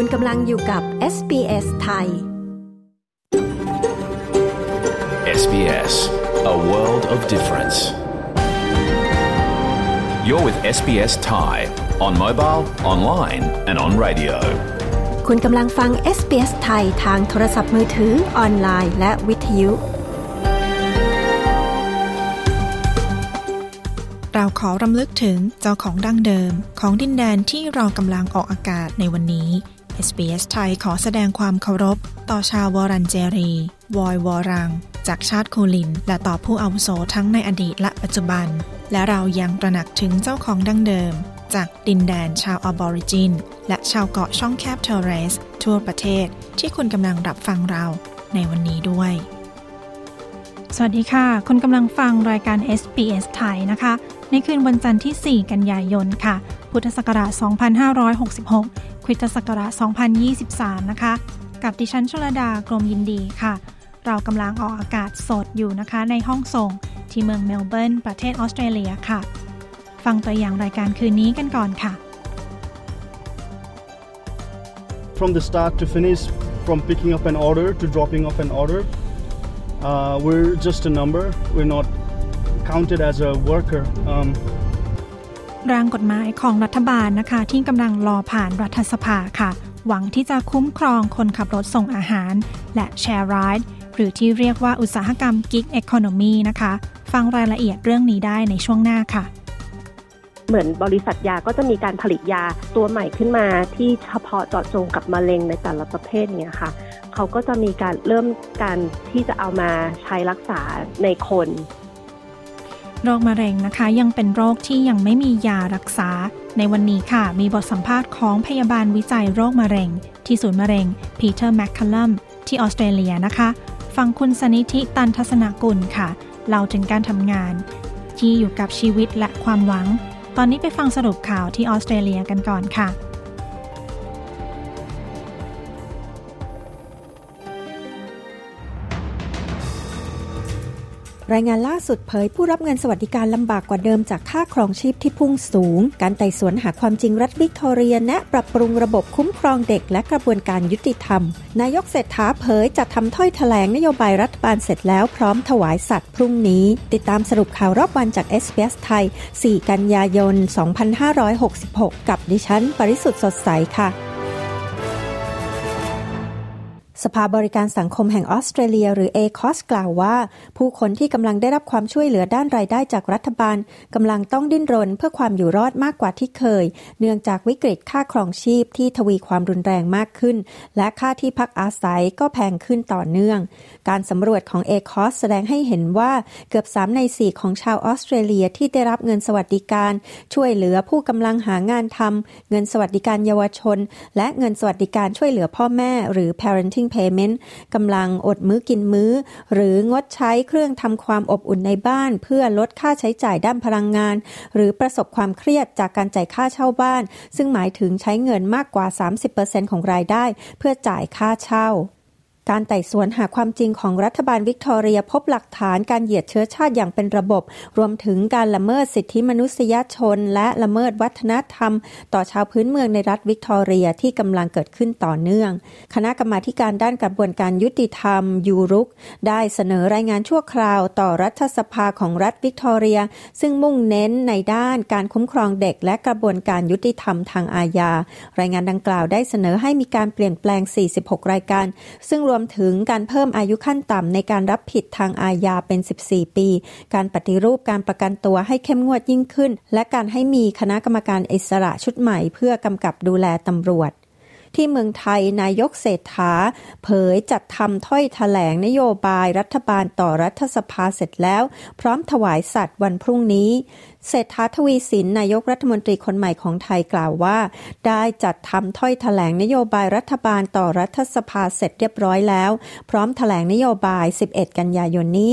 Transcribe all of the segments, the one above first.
คุณกำลังอยู่กับ SBS ไทย SBS A world of difference You're with SBS Thai on mobile, online and on radio คุณกำลังฟัง SBS ไทยทางโทรศัพท์มือถือออนไลน์และวิทยุ เราขอรำลึกถึงเจ้าของดั้งเดิมของดินแดนที่เรากำลังออกอากาศในวันนี้ SBS ไทยขอแสดงความเคารพ ต่อชาววูรันเจรี วอยวูรัง จากชาติคูลิน และต่อผู้อาวุโสทั้งในอดีตและปัจจุบัน และเรายังตระหนักถึงเจ้าของดั้งเดิม จากดินแดนชาวอะบอริจิน และชาวเกาะช่องแคบทอร์เรส ทั่วประเทศที่คุณกำลังรับฟังเราในวันนี้ด้วย สวัสดีค่ะ คุณกำลังฟังรายการ SBS ไทยนะคะ ในคืนวันจันทร์ที่ 4 กันยายนค่ะ พุทธศักราช 2566 คริสตศักราช 2023 นะคะ กับดิฉันชลดากรมยินดีค่ะ เรากำลังออกอากาศสดอยู่นะคะ ในห้องส่งที่เมืองเมลเบิร์น ประเทศออสเตรเลียค่ะ ฟังตัวอย่างรายการคืนนี้กันก่อนค่ะ from the start to finish, from picking up an order to dropping off an order, uh, we're just a number. We're not counted as a worker. Um, ร่างกฎหมายของรัฐบาลนะคะ ที่กำลังรอผ่านรัฐสภาค่ะ หวังที่จะคุ้มครองคนขับรถส่งอาหาร และแชร์ไรด์หรือที่เรียกว่าอุตสาหกรรมกิ๊กเอคอนมีนะคะ ฟังรายละเอียดเรื่องนี้ได้ในช่วงหน้าค่ะเหมือนบริษัทยาก็จะมีการผลิตยาตัวใหม่ขึ้นมาที่เฉพาะเจาะจงกับมะเร็งในแต่ละประเภทเนี่ยค่ะ เขาก็จะมีการเริ่มการที่จะเอามาใช้รักษาในคน โรคมะเร็งนะคะ ยังเป็นโรคที่ยังไม่มียารักษา ในวันนี้ค่ะ มีบทสัมภาษณ์ของพยาบาลวิจัยโรคมะเร็ง ที่ศูนย์มะเร็งพีเตอร์แมคคัลลัมที่ออสเตรเลียนะคะ ฟังคุณสนิธิตันทัศนกุลค่ะเล่าถึงการทำงาน ที่อยู่กับชีวิตและความหวัง ตอนนี้ไปฟังสรุปข่าวที่ออสเตรเลียกันก่อนค่ะ รายงานล่าสุดเผยผู้รับเงินสวัสดิการลำบากกว่าเดิมจากค่าครองชีพที่พุ่งสูง การไต่สวนหาความจริงรัฐวิกตอเรียแนะปรับปรุงระบบคุ้มครองเด็กและกระบวนการยุติธรรม นายกเศรษฐาเผยจะทำถ้อยแถลงนโยบายรัฐบาลเสร็จแล้วพร้อมถวายสัตว์พรุ่งนี้ ติดตามสรุปข่าวรอบวันจาก s อ s ไทย 4 กันยายน 2566 กับดิฉัน ปริสุทธ์สดใสค่ะ สภาบริการสังคมแห่งออสเตรเลีย หรือ ACOS กล่าวว่า ผู้คนที่กำลังได้รับความช่วยเหลือด้านรายได้จากรัฐบาลกำลังต้องดิ้นรนเพื่อความอยู่รอดมากกว่าที่เคย เนื่องจากวิกฤตค่าครองชีพที่ทวีความรุนแรงมากขึ้น และค่าที่พักอาศัยก็แพงขึ้นต่อเนื่อง การสำรวจของ ACOS แสดงให้เห็นว่าเกือบ 3 ใน 4 ของชาวออสเตรเลียที่ได้รับเงินสวัสดิการ ช่วยเหลือผู้กำลังหางานทำเงินสวัสดิการเยาวชน และเงินสวัสดิการช่วยเหลือพ่อแม่ หรือ parenting payment กำลังอดมื้อกินมื้อ หรืองดใช้เครื่องทำความอบอุ่นในบ้าน เพื่อลดค่าใช้จ่ายด้านพลังงาน หรือประสบความเครียดจากการจ่ายค่าเช่าบ้าน ซึ่งหมายถึงใช้เงินมากกว่า 30%ของรายได้ เพื่อจ่ายค่าเช่า การไต่สวนหาความจริงของรัฐบาลวิกตอเรียพบหลักฐานการเหยียดเชื้อชาติอย่างเป็นระบบ รวมถึงการละเมิดสิทธิมนุษยชน และละเมิดวัฒนธรรม ต่อชาวพื้นเมืองในรัฐวิกตอเรียที่กำลังเกิดขึ้นต่อเนื่อง คณะกรรมาการด้านกระบวนการยุติธรรมยูรุก ได้เสนอรายงานชั่วคราวต่อรัฐสภาของรัฐวิกตอเรีย ซึ่งมุ่งเน้นในด้านการคุ้มครองเด็ก และกระบวนการยุติธรรมทางอาญา รายงานดังกล่าวได้เสนอให้มีการเปลี่ยนแปลง 46 รายการ ซึ่งรวมมถึงการเพิ่มอายุขั้นต่ำในการรับผิดทางอาญาเป็น 14 ปี การปฏิรูปการประกันตัวให้เข้มงวดยิ่งขึ้น และการให้มีคณะกรรมการอิสระชุดใหม่ เพื่อกำกับดูแลตำรวจที่เมืองไทยนายกเศรษฐา เผยจัดทำถ้อยแถลงนโยบายรัฐบาลต่อรัฐสภาเสร็จแล้ว พร้อมถวายสัตว์วันพรุ่งนี้เศรษฐาทวีสินนายกรัฐมนตรีคนใหม่ของไทยกล่าวว่า ได้จัดทำถ้อยแถลงนโยบายรัฐบาลต่อรัฐสภาเสร็จเรียบร้อยแล้ว พร้อมแถลงนโยบาย 11 กันยายนนี้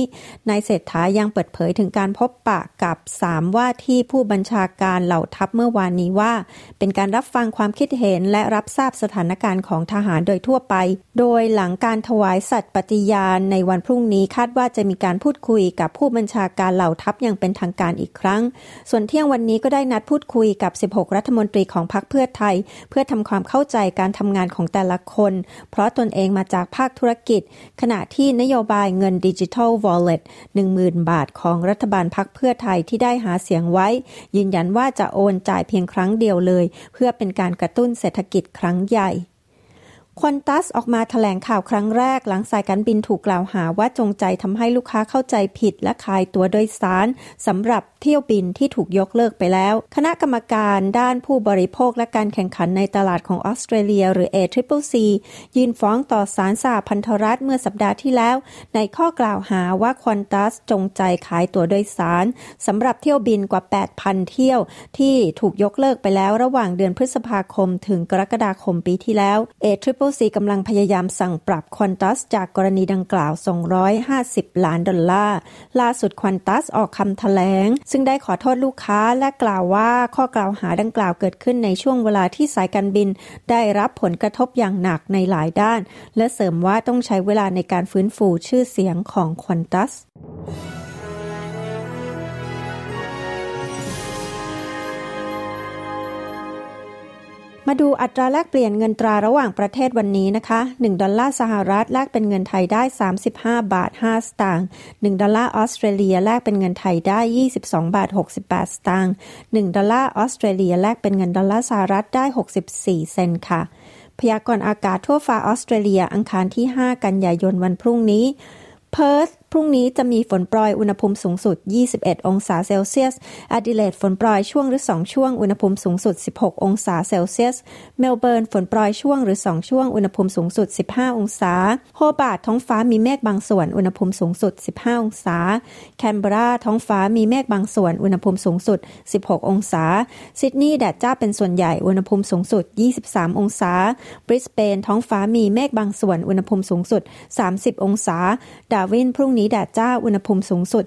นายเศรษฐายังเปิดเผยถึงการพบปะกับ 3 ว่าที่ผู้บัญชาการเหล่าทัพเมื่อวานนี้ว่า เป็นการรับฟังความคิดเห็นและรับทราบสถานการณ์ของทหารโดยทั่วไป โดยหลังการถวายสัตย์ปฏิญาณในวันพรุ่งนี้คาดว่าจะมีการพูดคุยกับผู้บัญชาการเหล่าทัพอย่างเป็นทางการอีกครั้งส่วนเที่ยงวันนี้ก็ได้นัดพูดคุยกับ 16 รัฐมนตรีของพรรคเพื่อไทย เพื่อทำความเข้าใจการทำงานของแต่ละคน เพราะตนเองมาจากภาคธุรกิจ ขณะที่นโยบายเงินดิจิทัลวอลเล็ต10,000 บาทของรัฐบาลพรรคเพื่อไทยที่ได้หาเสียงไว้ ยืนยันว่าจะโอนจ่ายเพียงครั้งเดียวเลย เพื่อเป็นการกระตุ้นเศรษฐกิจครั้งใหญ่ ควอนตัสออกมาถแถลงข่าวครั้งแรกหลังสายการบินถูกกล่าวหาว่าจงใจทำให้ลูกค้าเข้าใจผิดและขายตัวโดยสารสำหรับเที่ยวบินที่ถูกยกเลิกไปแล้ว คณะกรรมการด้านผู้บริโภคและการแข่งขันในตลาดของออสเตรเลีย หรือ ACCC ยื่นฟ้องต่อศาลสหพันธรัฐเมื่อสัปดาห์ที่แล้ว ในข้อกล่าวหาว่าควอนตัสจงใจขายตัวโดยสารสำหรับเที่ยวบินกว่า 8,000 เที่ยวที่ถูกยกเลิกไปแล้วระหว่างเดือนพฤษภาคม ถึงกรกฎาคมปีที่แล้ว ACCC กำลังพยายามสั่งปรับควอนตัสจากกรณีดังกล่าว 250 ล้านดอลลาร์ ล่าสุดควอนตัสออกคำแถลง ซึ่งได้ขอโทษลูกค้าและกล่าวว่าข้อกล่าวหาดังกล่าวเกิดขึ้นในช่วงเวลาที่สายการบิน ได้รับผลกระทบอย่างหนักในหลายด้าน และเสริมว่าต้องใช้เวลาในการฟื้นฟูชื่อเสียงของควอนตัส มาดูอัตราแลกเปลี่ยนเงินตราระหว่างประเทศวันนี้นะคะ 1 ดอลลาร์สหรัฐแลกเป็นเงินไทยได้ 35 บาท 5 สตางค์ 1 ดอลลาร์ออสเตรเลียแลกเป็นเงินไทยได้ 22 บาท 68 สตางค์ 1 ดอลลาร์ออสเตรเลียแลกเป็นเงินดอลลาร์สหรัฐได้ 64 เซนต์ค่ะ พยากรณ์อากาศทั่วฟ้าออสเตรเลียอังคารที่ 5 กันยายนวันพรุ่งนี้ เพิร์ธ รุ่งนี้จะมีฝนโปรยอุณหภูมิสูงสุด 21 องศาเซลเซียสแอดิเลดฝนโปรยช่วงหรือ 2 ช่วง อุณหภูมิสูงสุด 16 องศาเซลเซียส เมลเบิร์นฝนโปรยช่วงหรือ 2 ช่วง อุณหภูมิสูงสุด 15 องศา โฮบาร์ตท้องฟ้ามีเมฆบางส่วน อุณหภูมิสูงสุด 15 องศา แคนเบราท้องฟ้ามีเมฆบางส่วน อุณหภูมิสูงสุด 16 องศา ซิดนีย์แดดจ้าเป็นส่วนใหญ่ อุณหภูมิสูงสุด 23 องศา บริสเบนท้องฟ้ามีเมฆบางส่วน อุณหภูมิสูงสุด 30 องศา ดาร์วินพรุ่งนี้แดดจ้าอุณหภูมิสูงสุด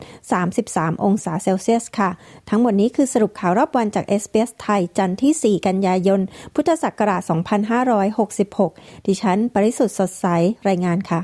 33 องศาเซลเซียสค่ะ ทั้งหมดนี้คือสรุปข่าวรอบวันจาก s อ s ไทยจันทร์ที่ 4 กันยายน พุทธศักราช 2566 ดิฉัน ปริสุทธ์สดใส รายงานค่ะ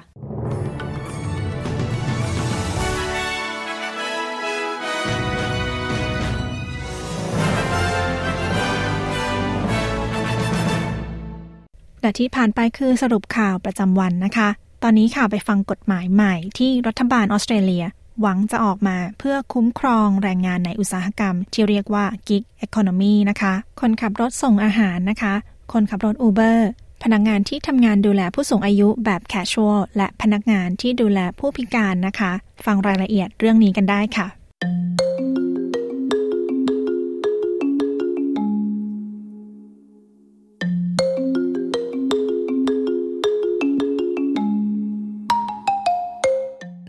และที่ผ่านไปคือสรุปข่าวประจำวันนะคะ ตอนนี้ข่าวไปฟังกฎหมายใหม่ที่รัฐบาลออสเตรเลีย หวังจะออกมาเพื่อคุ้มครองแรงงานในอุตสาหกรรม ที่เรียกว่า gig economy นะคะ คนขับรถส่งอาหารนะคะ คนขับรถ Uber พนักงานที่ทำงานดูแลผู้สูงอายุแบบ casual และพนักงานที่ดูแลผู้พิการนะคะ ฟังรายละเอียดเรื่องนี้กันได้ค่ะ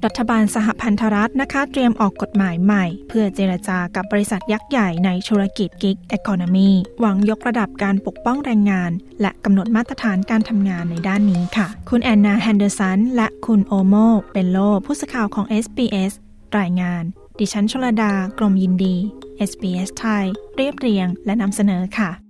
รัฐบาลสหพันธรัฐนะคะ เตรียมออกกฎหมายใหม่ เพื่อเจรจากับบริษัทยักษ์ใหญ่ในธุรกิจกิ๊กเอคอนมีหวังยกระดับการปกป้องแรงงาน และกำหนดมาตรฐานการทำงานในด้านนี้ค่ะ คุณแอนนาแฮนเดอร์สันและคุณโอโมเปนโลผู้สื่อข่าวของ SBS รายงาน ดิฉันชลดา กรมยินดี SBS ไทย เรียบเรียงและนำเสนอค่ะ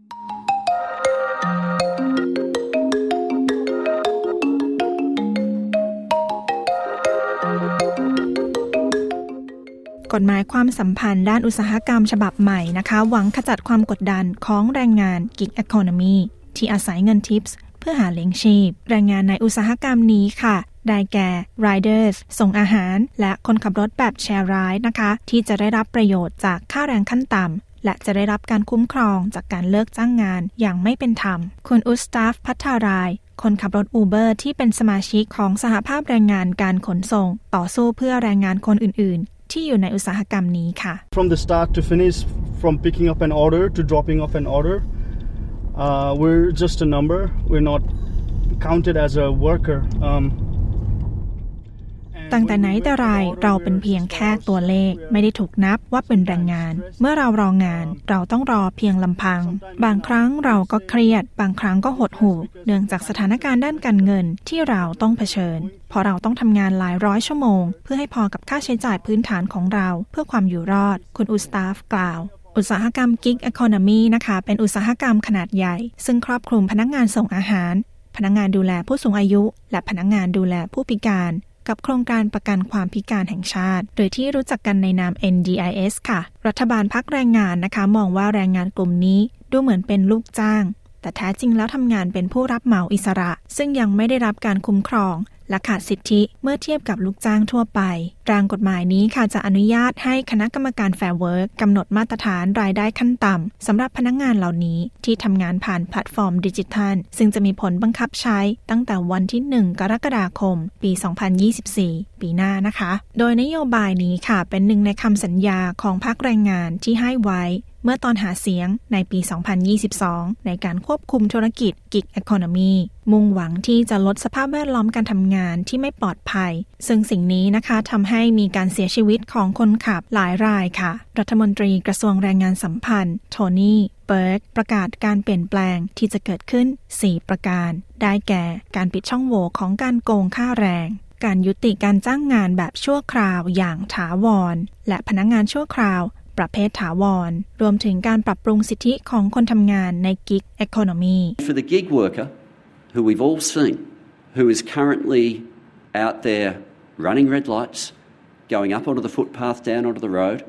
กฎหมายความสัมพันธ์ด้านอุตสาหกรรมฉบับใหม่นะคะ หวังขจัดความกดดันของแรงงาน gig economy ที่อาศัยเงินทิปส์เพื่อหาเลี้ยงชีพ แรงงานในอุตสาหกรรมนี้ค่ะ ได้แก่ riders ส่งอาหาร และคนขับรถแบบ share ride นะคะ ที่จะได้รับประโยชน์จากค่าแรงขั้นต่ำและจะได้รับการคุ้มครองจากการเลิกจ้างงานอย่างไม่เป็นธรรม คุณอุสตาฟพัทาราย คนขับรถ Uber ที่เป็นสมาชิกของสหภาพแรงงานการขนส่ง ต่อสู้เพื่อแรงงานคนอื่น ที่อยู่ในอุตสาหกรรมนี้ค่ะ From the start to finish from picking up an order to dropping off an order uh, we're just a number we're not counted as a worker um, ตั้งแต่ไหนแต่ไรเราเป็นเพียงแค่ตัวเลข ไม่ได้ถูกนับว่าเป็นแรงงาน เมื่อเรารองานเราต้องรอเพียงลำพัง บางครั้งเราก็เครียด บางครั้งก็หดหู่ เนื่องจากสถานการณ์ด้านการเงินที่เราต้องเผชิญเพราะเราต้องทำงานหลายร้อยชั่วโมง เพื่อให้พอกับค่าใช้จ่ายพื้นฐานของเรา เพื่อความอยู่รอด คุณอุสตาฟกล่าวอุตสาหกรรมกิ๊กอีโคโนมีนะคะ เป็นอุตสาหกรรมขนาดใหญ่ ซึ่งครอบคลุมพนักงานส่งอาหาร พนักงานดูแลผู้สูงอายุ และพนักงานดูแลผู้พิการ กับโครงการประกันความพิการแห่งชาติ หรือที่รู้จักกันในนาม NDIS ค่ะ รัฐบาลพักแรงงานนะคะ มองว่าแรงงานกลุ่มนี้ดูเหมือนเป็นลูกจ้าง แต่แท้จริงแล้วทำงานเป็นผู้รับเหมาอิสระ ซึ่งยังไม่ได้รับการคุ้มครองและขาดสิทธิเมื่อเทียบกับลูกจ้างทั่วไป ร่างกฎหมายนี้ค่ะจะอนุญาตให้คณะกรรมการ Fair Work กำหนดมาตรฐานรายได้ขั้นต่ำสำหรับพนักงานเหล่านี้ที่ทำงานผ่านแพลตฟอร์มดิจิทัล ซึ่งจะมีผลบังคับใช้ตั้งแต่วันที่ 1 กรกฎาคม ปี 2024 ปีหน้านะคะ โดยนโยบายนี้ค่ะเป็นหนึ่งในคำสัญญาของภาคแรงงานที่ให้ไว้ เมื่อตอนหาเสียงในปี 2022 ในการควบคุมธุรกิจกิก Economy มุ่งหวังที่จะลดสภาพแวดล้อมการทำงานที่ไม่ปลอดภัย ซึ่งสิ่งนี้นะคะทำให้มีการเสียชีวิตของคนขับหลายรายค่ะ รัฐมนตรีกระทรวงแรงงานสัมพันธ์ โทนี่เบิร์กประกาศการเปลี่ยนแปลงที่จะเกิดขึ้น 4 ประการ ได้แก่การปิดช่องโหว่ของการโกงค่าแรงการยุติการจ้างงานแบบชั่วคราวอย่างถาวร และพนักงงานชั่วคราว ประเภทถาวร รวมถึงการปรับปรุงสิทธิของคนทำงานใน gig economy For the gig worker who we've all seen who is currently out there running red lights going up onto the footpath down onto the road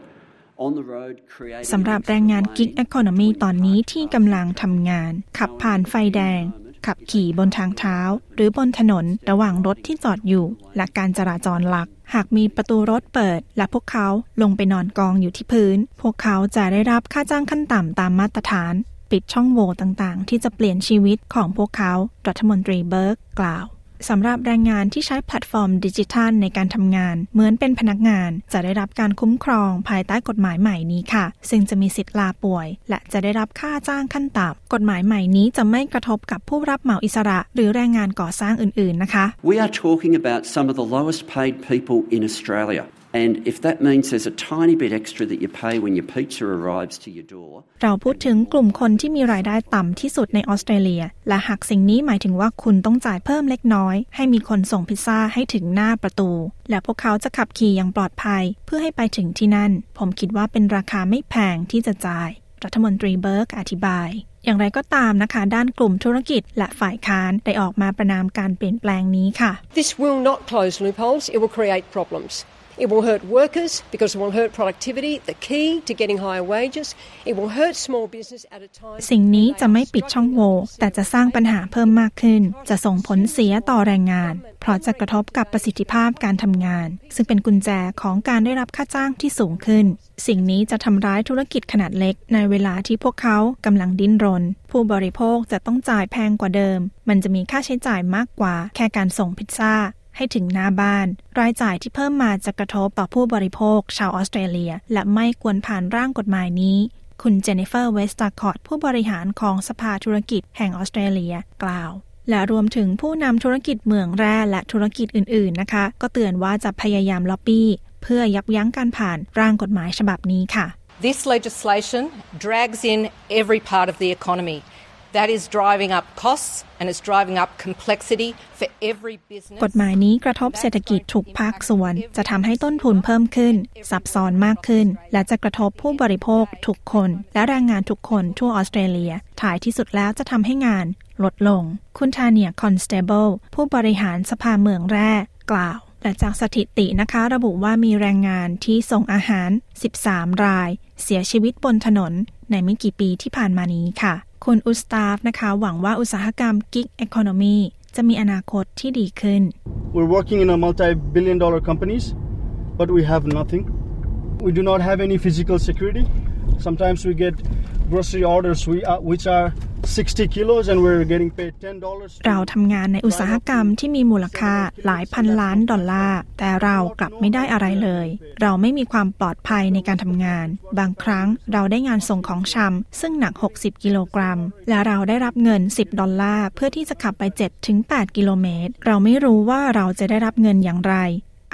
สำหรับแรงงานกิ๊กแอคอนมีตอนนี้ที่กำลังทำงาน ขับผ่านไฟแดง ขับขี่บนทางเท้า หรือบนถนนระหว่างรถที่จอดอยู่ และการจราจรหลัก หากมีประตูรถเปิด และพวกเขาลงไปนอนกองอยู่ที่พื้น พวกเขาจะได้รับค่าจ้างขั้นต่ำตามมาตรฐาน ปิดช่องโหว่ต่างๆ ที่จะเปลี่ยนชีวิตของพวกเขา รัฐมนตรีเบิร์กกล่าว สำหรับแรงงานที่ใช้แพลตฟอร์มดิจิทัลในการทำงาน เหมือนเป็นพนักงาน จะได้รับการคุ้มครองภายใต้กฎหมายใหม่นี้ค่ะ ซึ่งจะมีสิทธิ์ลาป่วย และจะได้รับค่าจ้างขั้นต่ำกฎหมายใหม่นี้จะไม่กระทบกับผู้รับเหมาอิสระ หรือแรงงานก่อสร้างอื่น ๆ นะคะ We are talking about some of the lowest paid people in Australia And if that means there's a tiny bit extra that you pay when your pizza arrives to your door เราพูดถึงกลุ่มคนที่มีรายได้ต่ำที่สุดในออสเตรเลีย และหากสิ่งนี้หมายถึงว่าคุณต้องจ่ายเพิ่มเล็กน้อย ให้มีคนส่งพิซซ่าให้ถึงหน้าประตู และพวกเขาจะขับขี่อย่างปลอดภัย เพื่อให้ไปถึงที่นั่น ผมคิดว่าเป็นราคาไม่แพงที่จะจ่าย รัฐมนตรีเบิร์กอธิบายอย่างไรก็ตามนะคะ ด้านกลุ่มธุรกิจและฝ่ายค้านได้ออกมาประนามการเปลี่ยนแปลงนี้ค่ะ This will not close loopholes. It will create problems. It will hurt workers because it will hurt productivity, the key to getting higher wages. It will hurt small business at a time. สิ่งนี้จะไม่ปิดช่องโหว่แต่จะสร้างปัญหาเพิ่มมากขึ้น จะส่งผลเสียต่อแรงงาน เพราะจะกระทบกับประสิทธิภาพการทำงาน ซึ่งเป็นกุญแจของการได้รับค่าจ้างที่สูงขึ้น สิ่งนี้จะทำร้ายธุรกิจขนาดเล็ก ในเวลาที่พวกเขากำลังดิ้นรน ผู้บริโภคจะต้องจ่ายแพงกว่าเดิม มันจะมีค่าใช้จ่ายมากกว่า แค่การส่งพิซซ่า ให้ถึงหน้าบ้าน รายจ่ายที่เพิ่มมาจะกระทบต่อผู้บริโภค ชาวออสเตรเลีย และไม่ควรผ่านร่างกฎหมายนี้ คุณเจนนิเฟอร์เวสตาคอตผู้บริหารของสภาธุรกิจแห่งออสเตรเลียกล่าวและรวมถึงผู้นำธุรกิจเมืองแร่และธุรกิจอื่นๆนะคะ ก็เตือนว่าจะพยายามล็อบบี้ เพื่อยับยั้งการผ่านร่างกฎหมายฉบับนี้ค่ะ This legislation drags in every part of the economy. That is driving up costs and it's driving up complexity for every business. กฎหมายนี้กระทบเศรษฐกิจทุกภาคส่วน จะทำให้ต้นทุนเพิ่มขึ้น ซับซ้อนมากขึ้น และจะกระทบผู้บริโภคทุกคน และแรงงานทุกคนทั่วออสเตรเลียท้ายที่สุดแล้วจะทำให้งานลดลง คุณทาเนียคอนสเตเบิลผู้บริหารสภาเมืองแร่กล่าวและจากสถิตินะคะระบุว่ามีแรงงานที่ส่งอาหาร 13 ราย เสียชีวิตบนถนนในไม่กี่ปีที่ผ่านมานี้ค่ะ คุณอุสตาฟนะคะหวังว่าอุตสาหกรรม gig economy จะมีอนาคตที่ดีขึ้น We're working in a multi-billion dollar companies but we have nothing we do not have any physical security sometimes we get grocery orders we are, which are 60 kilos and we're getting paid 10 dollars เราทำงานในอุตสาหกรรมที่มีมูลค่าหลายพันล้านดอลลาร์ แต่เรากลับไม่ได้อะไรเลย เราไม่มีความปลอดภัยในการทำงาน บางครั้งเราได้งานส่งของชำซึ่งหนัก 60 กิโลกรัม และเราได้รับเงิน 10 ดอลลาร์ เพื่อที่จะขับไป 7-8 กิโลเมตร เราไม่รู้ว่าเราจะได้รับเงินอย่างไร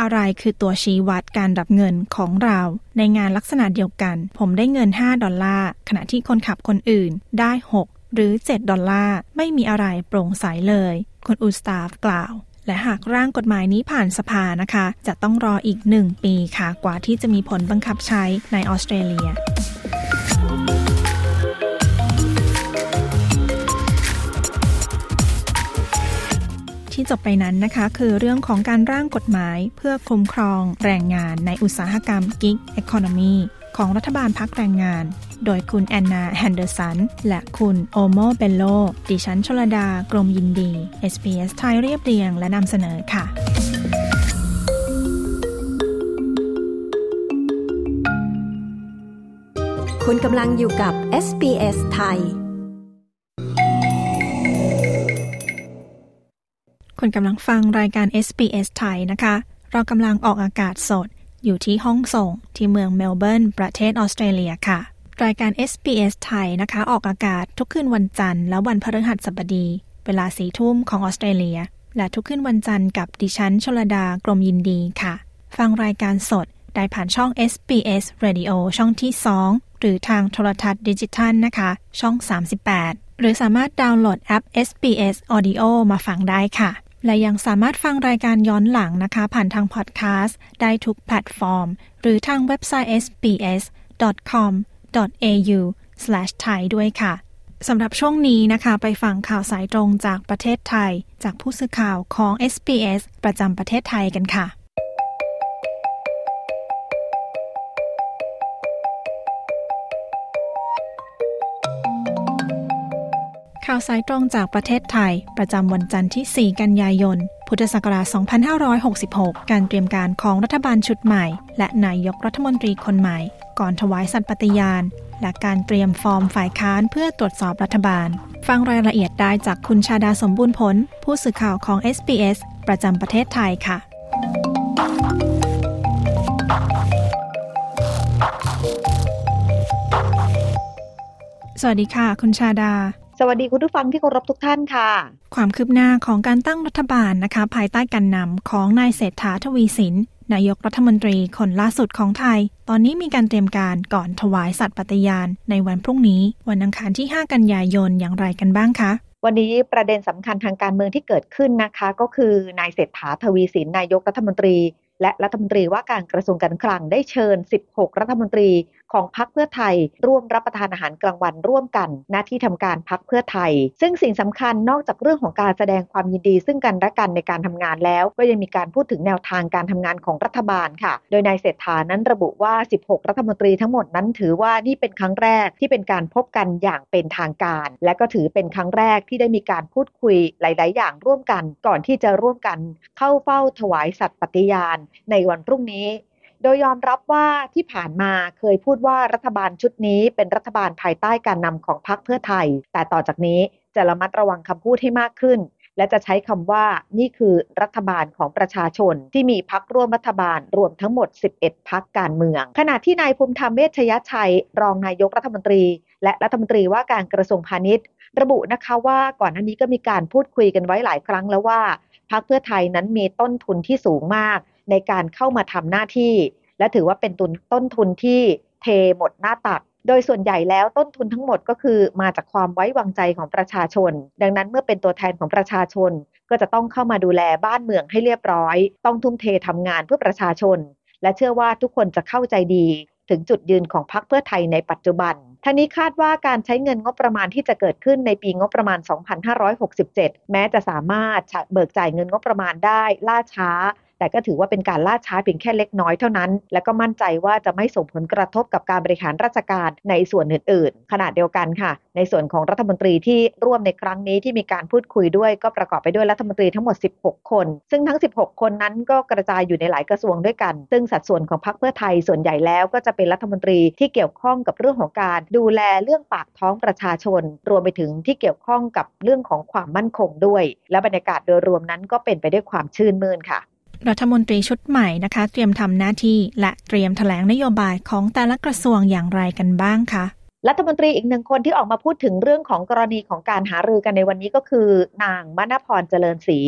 อะไรคือตัวชี้วัดการรับเงินของเราในงานลักษณะเดียวกัน ผมได้เงิน 5 ดอลลาร์ ขณะที่คนขับคนอื่นได้ 6 หรือ 7 ดอลลาร์ ไม่มีอะไรโปร่งใสเลยคุณอูสตาฟกล่าว และหากร่างกฎหมายนี้ผ่านสภานะคะ จะต้องรออีกหนึ่งปีค่ะ กว่าที่จะมีผลบังคับใช้ในออสเตรเลีย ที่จบไปนั้นนะคะ คือเรื่องของการร่างกฎหมาย เพื่อคุ้มครองแรงงานในอุตสาหกรรม gig economy ของรัฐบาลพรรคแรงงาน โดยคุณแอนนาแฮนเดอร์สัน และคุณโอโมเบลโล ดิฉันชลดา กรมยินดี SBS ไทยเรียบเรียงและนำเสนอค่ะคุณกำลังอยู่กับ SBS ไทย คุณกำลังฟังรายการ SBS ไทยนะคะ เรากำลังออกอากาศสด อยู่ที่ห้องส่งที่เมืองเมลเบิร์น ประเทศออสเตรเลียค่ะ รายการ SBS ไทยนะคะ ออกอากาศทุกคืนวันจันทร์และวันพฤหัสบดี เวลาสีทุ่มของออสเตรเลีย และทุกคืนวันจันทร์กับดิฉันชลดากรมยินดีค่ะ ฟังรายการสดได้ผ่านช่อง SBS Radio ช่องที่ 2 หรือทางโทรทัศน์ดิจิทัลนะคะ ช่อง 38 หรือสามารถดาวน์โหลดแอป SBS Audio มาฟังได้ค่ะ และยังสามารถฟังรายการย้อนหลังนะคะ ผ่านทางพอดแคสต์ได้ทุกแพลตฟอร์ม หรือทางเว็บไซต์ sbs.com.au/thai ด้วยค่ะสำหรับช่วงนี้นะคะ ไปฟังข่าวสายตรงจากประเทศไทย จากผู้สื่อข่าวของ SBS ประจำประเทศไทยกันค่ะ ข่าวสายตรงจากประเทศไทย ประจำวันจันทร์ที่ 4 กันยายน พุทธศักราช 2566 การเตรียมการของรัฐบาลชุดใหม่ และนายกรัฐมนตรีคนใหม่ ก่อนถวายสัตย์ปฏิญาณ และการเตรียมฟอร์มฝ่ายค้านเพื่อตรวจสอบรัฐบาล ฟังรายละเอียดได้จากคุณชาดาสมบูรณ์ผล ผู้สื่อข่าวของ SBS ประจำประเทศไทยค่ะสวัสดีค่ะ คุณชาดา วัสดีคุณผู้ฟังที่เคารพทุกท่านค่ะ ความคืบหน้าของการตั้งรัฐบาลนะคะ ภายใต้การนำของนายเศรษฐาทวีสินนายกรัฐมนตรีคนล่าสุดของไทย ตอนนี้มีการเตรียมการก่อนถวายสัตย์ปฏิญาณ ในวันพรุ่งนี้ วันอังคารที่ 5 กันยายนอย่างไรกันบ้างคะวันนี้ประเด็นสำคัญทางการเมืองที่เกิดขึ้นนะคะ ก็คือนายเศรษฐาทวีสินนายกรัฐมนตรี และรัฐมนตรีว่าการกระทรวงการคลังได้เชิญ 16 รัฐมนตรี ของพรรคเพื่อไทย ร่วมรับประทานอาหารกลางวันร่วมกันหน้าที่ทำการพรรคเพื่อไทย ซึ่งสิ่งสำคัญนอกจากเรื่องของการแสดงความยินดี ซึ่งกันและกันในการทำงานแล้ว ก็ยังมีการพูดถึงแนวทางการทำงานของรัฐบาลค่ะ โดยนายเศรษฐานั้นระบุว่า 16 รัฐมนตรีทั้งหมดนั้นถือว่านี่เป็นครั้งแรกที่เป็นการพบกันอย่างเป็นทางการ และก็ถือเป็นครั้งแรกที่ได้มีการพูดคุยหลาย ๆ อย่างร่วมกัน ก่อนที่จะร่วมกันเข้าเฝ้าถวายสัตย์ปฏิญาณ ในวันพรุ่งนี้ โดยยอมรับว่าที่ผ่านมาเคยพูดว่ารัฐบาลชุดนี้เป็นรัฐบาลภายใต้การนำของพรรคเพื่อไทย แต่ต่อจากนี้จะระมัดระวังคำพูดให้มากขึ้น และจะใช้คำว่านี่คือรัฐบาลของประชาชน ที่มีพักร่วมรัฐบาลรวมทั้งหมด 11 พักการเมือง ขณะที่นายภูมิธรรมเวชยชัย รองนายกรัฐมนตรี และรัฐมนตรีว่าการกระทรวงพาณิชย์ ระบุนะคะว่าก่อนหน้านี้ก็มีการพูดคุยกันไว้หลายครั้งแล้วว่าพรรคเพื่อไทยนั้นมีต้นทุนที่สูงมาก ในการเข้ามาทำหน้าที่ และถือว่าเป็นตุนต้นทุนที่เทหมดหน้าตัก โดยส่วนใหญ่แล้วต้นทุนทั้งหมดก็คือมาจากความไว้วางใจของประชาชน ดังนั้นเมื่อเป็นตัวแทนของประชาชน ก็จะต้องเข้ามาดูแลบ้านเมืองให้เรียบร้อย ต้องทุ่มเททำงานเพื่อประชาชน และเชื่อว่าทุกคนจะเข้าใจดี ถึงจุดยืนของพรรคเพื่อไทยในปัจจุบันทั้งนี้คาดว่าการใช้เงินงบประมาณที่จะเกิดขึ้นในปีงบประมาณ 2567 แม้จะสามารถเบิกจ่ายเงินงบประมาณได้ล่าช้า แต่ก็ถือว่าเป็นการล่าช้าเพียงแค่เล็กน้อยเท่านั้น และก็มั่นใจว่าจะไม่ส่งผลกระทบกับการบริหารราชการในส่วนอื่นๆ ขณะเดียวกันค่ะ ในส่วนของรัฐมนตรีที่ร่วมในครั้งนี้ที่มีการพูดคุยด้วย ก็ประกอบไปด้วยรัฐมนตรีทั้งหมด 16 คน ซึ่งทั้ง 16 คนนั้นก็กระจายอยู่ในหลายกระทรวงด้วยกัน ซึ่งสัดส่วนของพรรคเพื่อไทยส่วนใหญ่แล้วก็จะเป็นรัฐมนตรีที่เกี่ยวข้องกับเรื่องของการดูแลเรื่องปากท้องประชาชน รวมไปถึงที่เกี่ยวข้องกับเรื่องของความมั่นคงด้วย และบรรยากาศโดยรวมนั้นก็เป็นไปด้วยความชื่นมื่นค่ะ รัฐมนตรีชุดใหม่นะคะ เตรียมทำหน้าที่และเตรียมแถลงนโยบายของแต่ละกระทรวงอย่างไรกันบ้างคะรัฐมนตรีอีกหนึ่งคนที่ออกมาพูดถึงเรื่องของกรณีของการหารือกันในวันนี้ก็คือ นางมณพรเจริญศรี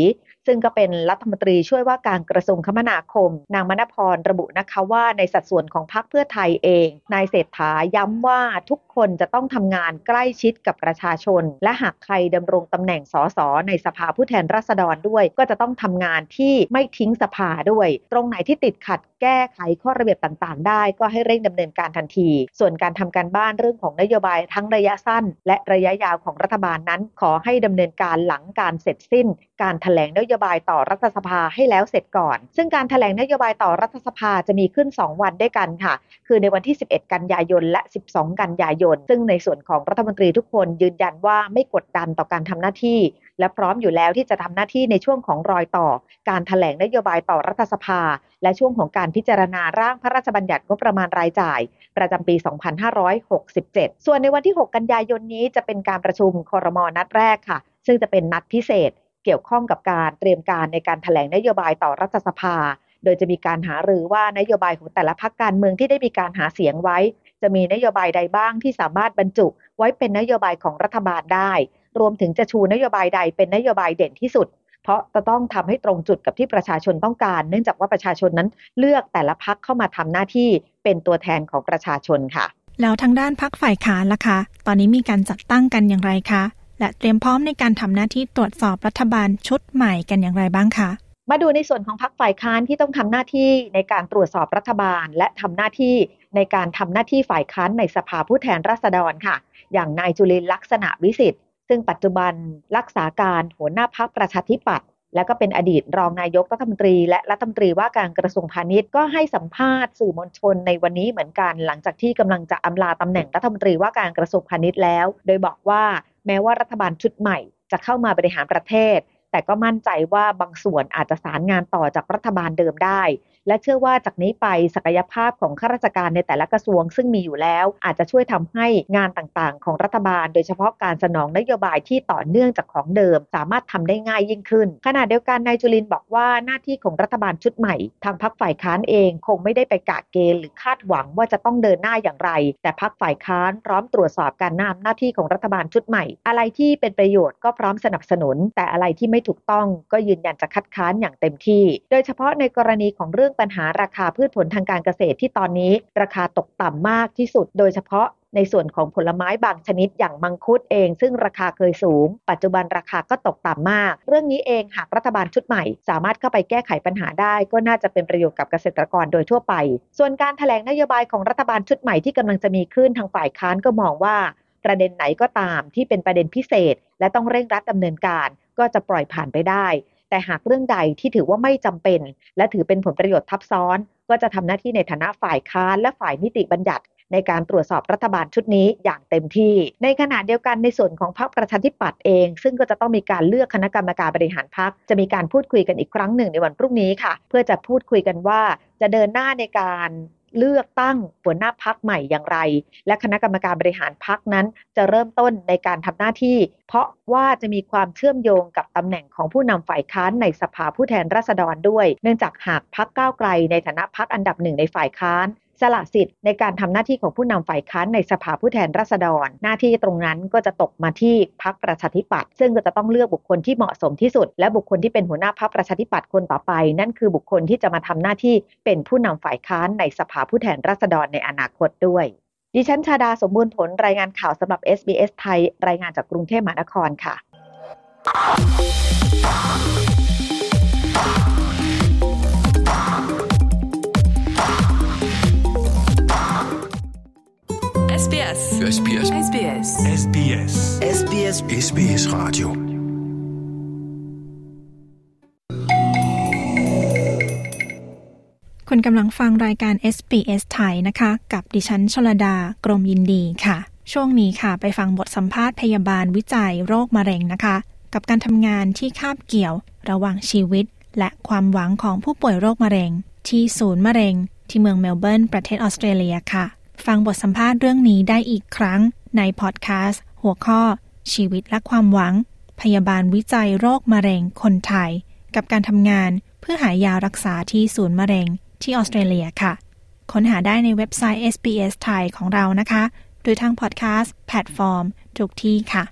ซึ่งก็เป็นรัฐมนตรีช่วยว่าการกระทรวงคมนาคม นางมณพรระบุนะคะว่าในสัดส่วนของพรรคเพื่อไทยเองนายเศรษฐาย้ำว่าทุกคนจะต้องทำงานใกล้ชิดกับประชาชน และหากใครดำรงตำแหน่งสสในสภาผู้แทนราษฎรด้วย ก็จะต้องทำงานที่ไม่ทิ้งสภาด้วย ตรงไหนที่ติดขัดแก้ไขข้อระเบียบต่างๆ ได้ก็ให้เร่งดำเนินการทันที ส่วนการทำการบ้านเรื่องของนโยบายทั้งระยะสั้น และระยะยาวของรัฐบาลนั้น ขอให้ดำเนินการหลังการเสร็จสิ้นการถแถลงนโยบายต่อรัฐสภาให้แล้วเสร็จก่อน ซึ่งการถแถลงนโยบายต่อรัฐสภาจะมีขึ้น 2 วันด้วยกันค่ะ คือในวันที่ 11 กันยายนและ 12 กันยายน ซึ่งในส่วนของรัฐมนตรีทุกคนยืนยันว่าไม่กดดันต่อการทำหน้าที่ และพร้อมอยู่แล้วที่จะทำหน้าที่ในช่วงของรอยต่อ การถแถลงนโยบายต่อรัฐสภา และช่วงของการพิจารณาร่างพระราชบัญญัติงบประมาณรายจ่าย ประจำปี 2567 ส่วนในวันที่ 6 กันยายนนี้จะเป็นการประชุมคอรมอนัดแรกค่ะ ซึ่งจะเป็นนัดพิเศษ เกี่ยวข้องกับการเตรียมการในการถแถลงนโยบายต่อรัฐสภา โดยจะมีการหารือว่านโยบายของแต่ละพรรคการเมืองที่ได้มีการหาเสียงไว้ จะมีนโยบายใดบ้างที่สามารถบรรจุ ไว้เป็นนโยบายของรัฐบาลได้ รวมถึงจะชูนโยบายใดเป็นนโยบายเด่นที่สุด เพราะจะต้องทำให้ตรงจุดกับที่ประชาชนต้องการ เนื่องจากว่าประชาชนนั้นเลือกแต่ละพักเข้ามาทำหน้าที่เป็นตัวแทนของประชาชนค่ะ แล้วทางด้านพักฝ่ายค้านล่ะคะ ตอนนี้มีการจัดตั้งกันอย่างไรคะ และเตรียมพร้อมในการทำหน้าที่ตรวจสอบรัฐบาลชุดใหม่กันอย่างไรบ้างคะมาดูในส่วนของพรรคฝ่ายค้านที่ต้องทำหน้าที่ในการตรวจสอบรัฐบาล และทำหน้าที่ในการทำหน้าที่ฝ่ายค้านในสภาผู้แทนราษฎรค่ะ อย่างนายจุลินลักษณะวิสิทธิ์ซึ่งปัจจุบันรักษาการหัวหน้าพรรคประชาธิปัตย์และก็เป็นอดีตรองนายกรัฐมนตรี และรัฐมนตรีว่าการกระทรวงพาณิชย์ก็ให้สัมภาษณ์สื่อมวลชนในวันนี้เหมือนกัน หลังจากที่กำลังจะอำลาตำแหน่งรัฐมนตรีว่าการกระทรวงพาณิชย์แล้ว โดยบอกว่า แม้ว่ารัฐบาลชุดใหม่จะเข้ามาบริหารประเทศ แต่ก็มั่นใจว่าบางส่วนอาจจะสารงานต่อจากรัฐบาลเดิมได้ และเชื่อว่าจากนี้ไปศักยภาพของข้าราชการในแต่ละกระทรวง ซึ่งมีอยู่แล้ว อาจจะช่วยทำให้งานต่างๆ ของรัฐบาล โดยเฉพาะการสนองนโยบายที่ต่อเนื่องจากของเดิม สามารถทำได้ง่ายยิ่งขึ้น ขณะเดียวกันนายจุลินบอกว่าหน้าที่ของรัฐบาลชุดใหม่ ทางพักฝ่ายค้านเองคงไม่ได้ไปกะเกณฑ์หรือคาดหวังว่าจะต้องเดินหน้าอย่างไร แต่พักฝ่ายค้านพร้อมตรวจสอบการนำหน้าที่ของรัฐบาลชุดใหม่ อะไรที่เป็นประโยชน์ก็พร้อมสนับสนุน แต่อะไรที่ไม่ถูกต้องก็ยืนยันจะคัดค้านอย่างเต็มที่ โดยเฉพาะในกรณีของเรื่องปัญหาราคาพืชผลทางการเกษตรที่ตอนนี้ ราคาตกต่ำมากที่สุด โดยเฉพาะในส่วนของผลไม้บางชนิดอย่างมังคุดเอง ซึ่งราคาเคยสูง ปัจจุบันราคาก็ตกต่ำมาก เรื่องนี้เองหากรัฐบาลชุดใหม่ สามารถเข้าไปแก้ไขปัญหาได้ ก็น่าจะเป็นประโยชน์กับเกษตรกรโดยทั่วไป ส่วนการถแถลงนโยบายของรัฐบาลชุดใหม่ที่กำลังจะมีขึ้นทางฝ่ายค้านก็มองว่า ประเด็นไหนก็ตามที่เป็นประเด็นพิเศษ และต้องเร่งรัดดำเนินการ ก็จะปล่อยผ่านไปได้ แต่หากเรื่องใดที่ถือว่าไม่จำเป็น และถือเป็นผลประโยชน์ทับซ้อน ก็จะทำหน้าที่ในฐานะฝ่ายค้านและฝ่ายนิติบัญญัติ ในการตรวจสอบรัฐบาลชุดนี้อย่างเต็มที่ ในขณะเดียวกันในส่วนของพรรคประชาธิปัตย์เอง ซึ่งก็จะต้องมีการเลือกคณะกรรมการบริหารพรรคจะมีการพูดคุยกันอีกครั้งหนึ่งในวันพรุ่งนี้ค่ะ เพื่อจะพูดคุยกันว่าจะเดินหน้าในการ เลือกตั้งหัวหน้าพักใหม่อย่างไร และคณะกรรมการบริหารพักนั้นจะเริ่มต้นในการทำหน้าที่ เพราะว่าจะมีความเชื่อมโยงกับตำแหน่งของผู้นำฝ่ายค้านในสภาผู้แทนราษฎรด้วย เนื่องจากหากพักก้าวไกลในฐานะพักอันดับหนึ่งในฝ่ายค้าน สละสิทธิ์ในการทำหน้าที่ของผู้นำฝ่ายค้านในสภาผู้แทนราษฎร หน้าที่ตรงนั้นก็จะตกมาที่พักประชาธิปัตย์ซึ่งก็จะต้องเลือกบุคคลที่เหมาะสมที่สุด และบุคคลที่เป็นหัวหน้าพักประชาธิปัตย์คนต่อไป นั่นคือบุคคลที่จะมาทำหน้าที่เป็นผู้นำฝ่ายค้านในสภาผู้แทนราษฎรในอนาคตด้วยดิฉันชาดาสมบูรณ์ผลรายงานข่าวสำหรับ SBS ไทย รายงานจากกรุงเทพมหานครค่ะ SBS SBS SBS SBS SBS SBS Radio คุณกำลังฟังรายการ SBS ไทยนะคะ กับดิฉันชลดา กรมยินดีค่ะ ช่วงนี้ค่ะ ไปฟังบทสัมภาษณ์พยาบาลวิจัยโรคมะเร็งนะคะ กับการทำงานที่คาบเกี่ยวระหว่างชีวิต และความหวังของผู้ป่วยโรคมะเร็ง ที่ศูนย์มะเร็ง ที่เมืองเมลเบิร์นประเทศออสเตรเลียค่ะ ฟังบทสัมภาษณ์เรื่องนี้ได้อีกครั้งในพอดแคสต์หัวข้อ ชีวิตและความหวัง พยาบาลวิจัยโรคมะเร็งคนไทย กับการทำงานเพื่อหายารักษาที่ศูนย์มะเร็งที่ออสเตรเลียค่ะ ค้นหาได้ในเว็บไซต์ SBS ไทยของเรานะคะ โดยทางพอดแคสต์แพลตฟอร์มทุกที่ค่ะ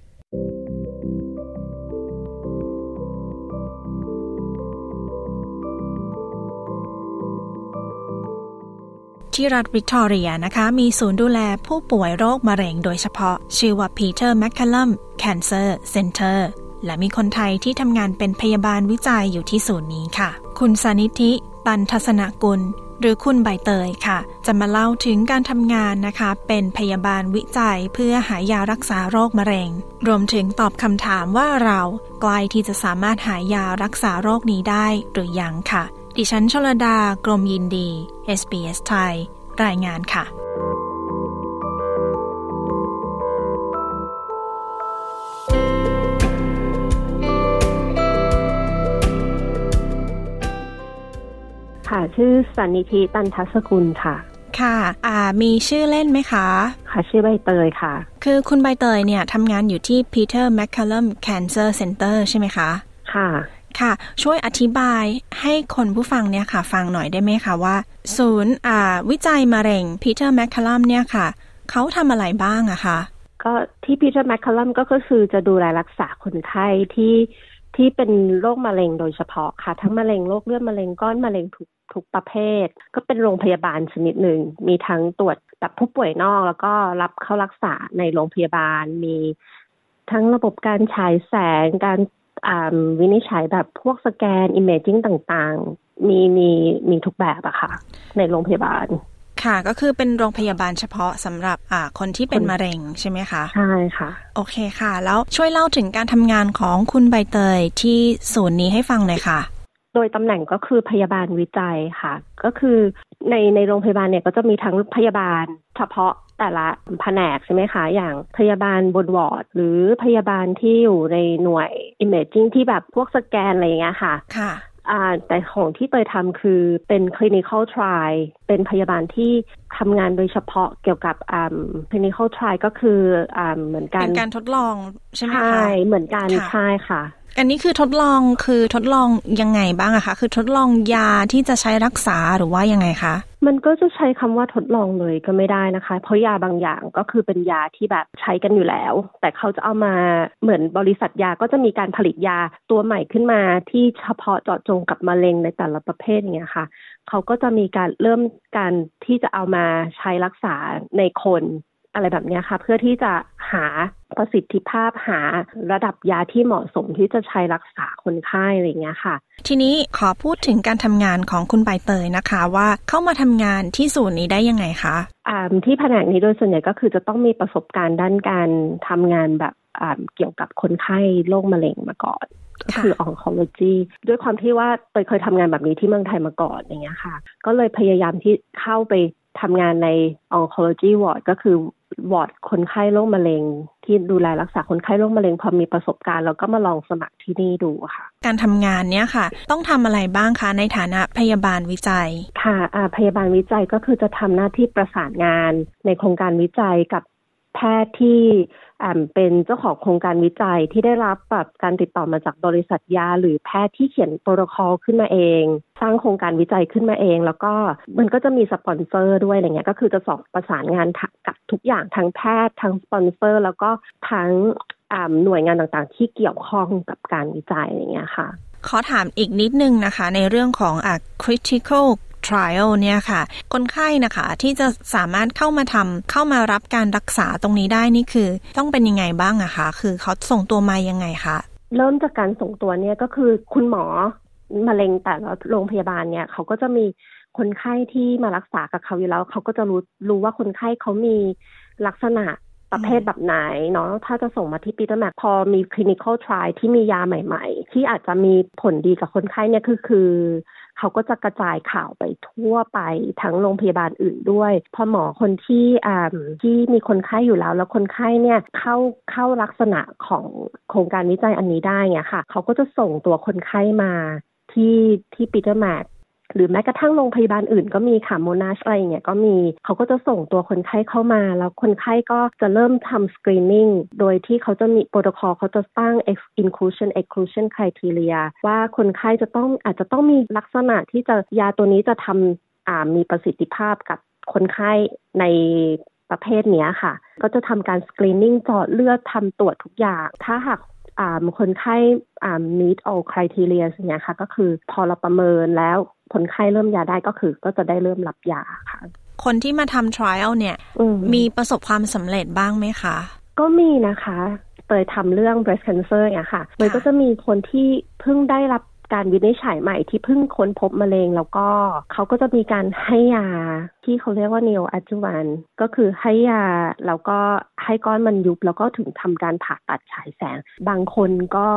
ที่รัฐวิกตอเรียนะคะ มีศูนย์ดูแลผู้ป่วยโรคมะเร็งโดยเฉพาะ ชื่อว่า Peter MacCallum Cancer Center และมีคนไทยที่ทำงานเป็นพยาบาลวิจัยอยู่ที่ศูนย์นี้ค่ะ คุณสานิธิ ตันทัศนกุล หรือคุณใบเตยค่ะ จะมาเล่าถึงการทำงานนะคะ เป็นพยาบาลวิจัยเพื่อหายารักษาโรคมะเร็ง รวมถึงตอบคำถามว่าเราใกล้ที่จะสามารถหายารักษาโรคนี้ได้หรือยังค่ะ ดิฉันชลดา กรมยินดี SBS ไทย รายงานค่ะ ค่ะ ชื่อสันนิธิตันทัศกุลค่ะค่ะ อ่า มีชื่อเล่นไหมคะ ค่ะ ชื่อใบเตยค่ะ คือคุณใบเตยเนี่ยทำงานอยู่ที่ Peter MacCallum Cancer Center ใช่ไหมคะ ค่ะ ค่ะ ช่วยอธิบายให้คนผู้ฟังเนี่ยค่ะ ฟังหน่อยได้ไหมคะว่า ศูนย์วิจัยมะเร็ง Peter MacCallum เนี่ยค่ะ เขาทำอะไรบ้างอะคะก็ที่พีเตอร์แมคคัลลัมก็คือจะดูแลรักษาคนไข้ที่ที่เป็นโรคมะเร็งโดยเฉพาะค่ะ ทั้งมะเร็งโรคเลือดมะเร็งก้อนมะเร็งทุกทุกประเภท ก็เป็นโรงพยาบาลชนิดหนึ่ง มีทั้งตรวจแบบผู้ป่วยนอกแล้วก็รับเข้ารักษาในโรงพยาบาลมีทั้งระบบการฉายแสงการ วินิจฉัยแบบพวกสแกนอิมเมจิงต่างๆ มีมีมีทุกแบบอะค่ะ ในโรงพยาบาล ค่ะก็คือเป็นโรงพยาบาลเฉพาะสำหรับอ่าคนที่เป็นมะเร็งใช่ไหมคะ ใช่ค่ะ โอเคค่ะ แล้วช่วยเล่าถึงการทำงานของคุณใบเตยที่ศูนย์นี้ให้ฟังหน่อยค่ะโดยตำแหน่งก็คือพยาบาลวิจัยค่ะ ก็คือในในโรงพยาบาลเนี่ยก็จะมีทั้งพยาบาลเฉพาะ แต่ละแผนกใช่ไหมคะ อย่างพยาบาลบนวอร์ด หรือพยาบาลที่อยู่ในหน่วย imaging ที่แบบพวกสแกนอะไรอย่างเงี้ยค่ะค่ะอ่าแต่ของที่เตยทำคือเป็น clinical trial เป็นพยาบาลที่ทำงานโดยเฉพาะเกี่ยวกับอ่า clinical trial ก็คืออ่าเหมือนกันเป็นการทดลองใช่ไหมคะใช่เหมือนกันค่ะใช่ค่ะ อันนี้คือทดลองคือทดลองยังไงบ้างอะคะคือทดลองยาที่จะใช้รักษาหรือว่ายังไงคะมันก็จะใช้คำว่าทดลองเลยก็ไม่ได้นะคะ เพราะยาบางอย่างก็คือเป็นยาที่แบบใช้กันอยู่แล้ว แต่เขาจะเอามาเหมือนบริษัทยาก็จะมีการผลิตยาตัวใหม่ขึ้นมา ที่เฉพาะเจาะจงกับมะเร็งในแต่ละประเภทอย่างเงี้ยค่ะเขาก็จะมีการเริ่มการที่จะเอามาใช้รักษาในคน อะไรแบบเนี้ยค่ะ เพื่อที่จะหาประสิทธิภาพหาระดับยาที่เหมาะสมที่จะใช้รักษาคนไข้อะไรอย่างเงี้ยค่ะ ทีนี้ขอพูดถึงการทำงานของคุณใบเตยนะคะ ว่าเข้ามาทำงานที่ศูนย์นี้ได้ยังไงคะอ่าที่แผนกนี้โดยส่วนใหญ่ก็คือจะต้องมีประสบการณ์ด้านการทำงานแบบอ่าเกี่ยวกับคนไข้โรคมะเร็งมาก่อนก็คือ oncology ด้วยความที่ว่าเตยเคยทำงานแบบนี้ที่เมืองไทยมาก่อนอย่างเงี้ยค่ะ ก็เลยพยายามที่เข้าไปทำงานใน oncology ward ก็คือ วอร์ดคนไข้โรคมะเร็ง ที่ดูแลรักษาคนไข้โรคมะเร็ง พอมีประสบการณ์แล้วก็มาลองสมัครที่นี่ดูค่ะ การทำงานเนี้ยค่ะ ต้องทำอะไรบ้างคะในฐานะพยาบาลวิจัย ค่ะอ่าพยาบาลวิจัยก็คือจะทำหน้าที่ประสานงานในโครงการวิจัยกับ แพทย์ที่อ่าเป็นเจ้าของโครงการวิจัยที่ได้รับแบบการติดต่อมาจากบริษัทยา หรือแพทย์ที่เขียนโปรโตคอลขึ้นมาเอง สร้างโครงการวิจัยขึ้นมาเอง แล้วก็มันก็จะมีสปอนเซอร์ด้วยอะไรเงี้ยก็คือจะสอบประสานงานกับทุกอย่างทั้งแพทย์ทั้งสปอนเซอร์ แล้วก็ทั้งอ่าหน่วยงานต่างๆ ที่เกี่ยวข้องกับการวิจัยอะไรเงี้ยค่ะขอถามอีกนิดนึงนะคะ ในเรื่องของอ clinical trial เนี่ยค่ะ คนไข้นะคะที่จะสามารถเข้ามาทำเข้ามารับการรักษาตรงนี้ได้นี่คือ ต้องเป็นยังไงบ้างอะคะ คือเขาส่งตัวมายังไงคะ เริ่มจากการส่งตัวเนี่ยก็คือคุณหมอมะเร็งแต่ละโรงพยาบาลเนี่ยเขาก็จะมีคนไข้ที่มารักษากับเขาอยู่แล้ว เขาก็จะรู้รู้ว่าคนไข้เขามีลักษณะประเภทแบบไหนเนาะถ้าจะส่งมาที่ปีเตอร์แมคพอมี clinical trial ที่มียาใหม่ ๆ ที่อาจจะมีผลดีกับคนไข้เนี่ยคือคือ เขาก็จะกระจายข่าวไปทั่วไปทั้งโรงพยาบาลอื่นด้วย พอหมอคนที่อ่าที่มีคนไข้อยู่แล้ว แล้วคนไข้เนี่ยเข้าเข้าลักษณะของโครงการวิจัยอันนี้ได้เนี่ยค่ะ เขาก็จะส่งตัวคนไข้มาที่ที่ Peter Mac หรือแม้กระทั่งโรงพยาบาลอื่นก็มีค่ะ Monash อะไรอย่างเงี้ยก็มีเขาก็จะส่งตัวคนไข้เข้ามา แล้วคนไข้ก็จะเริ่มทำ screening โดยที่เขาจะมีโปรโตคอลเขาจะตั้ง inclusion exclusion criteria ว่าคนไข้จะต้องอาจจะต้องมีลักษณะที่จะยาตัวนี้จะทำอ่ามีประสิทธิภาพกับคนไข้ในประเภทนี้ค่ะ ก็จะทำการสกรีนนิ่งเจาะเลือดทำตรวจทุกอย่าง ถ้าหากอ่าคนไข้อ่า meet all criteria อย่างเงี้ยค่ะ ก็คือพอเราประเมินแล้ว คนไข้เริ่มยาได้ก็คือก็จะได้เริ่มรับยาค่ะ คนที่มาทำ trial เนี่ยอืมมีประสบความสำเร็จบ้างไหมคะ ก็มีนะคะเตยทำเรื่อง breast cancer เนี่ยค่ะเตยก็จะมีคนที่เพิ่งได้รับการวินิจฉัยใหม่ที่เพิ่งค้นพบมะเร็ง แล้วก็เขาก็จะมีการให้ยาที่เขาเรียกว่าเนโออะจูวันก็คือให้ยาแล้วก็ให้ก้อนมันยุบแล้วก็ถึงทำการผ่าตัดฉายแสง บางคนก็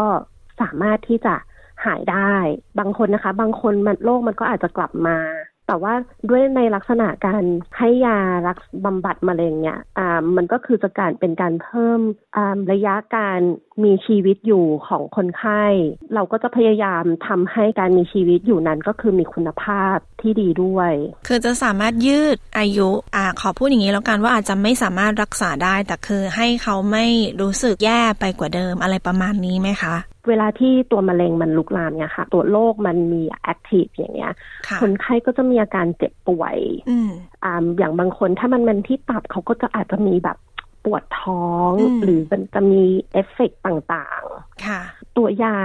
สามารถที่จะ หายได้ บางคนนะคะ บางคนมันโรคมันก็อาจจะกลับมา แต่ว่าด้วยในลักษณะการให้ยารักบำบัดมะเร็งเนี่ยอ่ามันก็คือจะการเป็นการเพิ่มระยะการมีชีวิตอยู่ของคนไข้ เราก็จะพยายามทำให้การมีชีวิตอยู่นั้นก็คือมีคุณภาพที่ดีด้วย คือจะสามารถยืดอายุอ่าขอพูดอย่างนี้แล้วกันว่าอาจจะไม่สามารถรักษาได้ แต่คือให้เขาไม่รู้สึกแย่ไปกว่าเดิมอะไรประมาณนี้ไหมคะ เวลาที่ตัวมะเร็งมันลุกลามเนี่ยค่ะ ตัวโรคมันมีแอคทีฟอย่างเงี้ย คนไข้ก็จะมีอาการเจ็บป่วยอ่าอย่างบางคนถ้ามันมันที่ตับเขาก็จะอาจจะมีแบบ ปวดท้อง หรือมันจะมีเอฟเฟกต่างๆค่ะตัวยา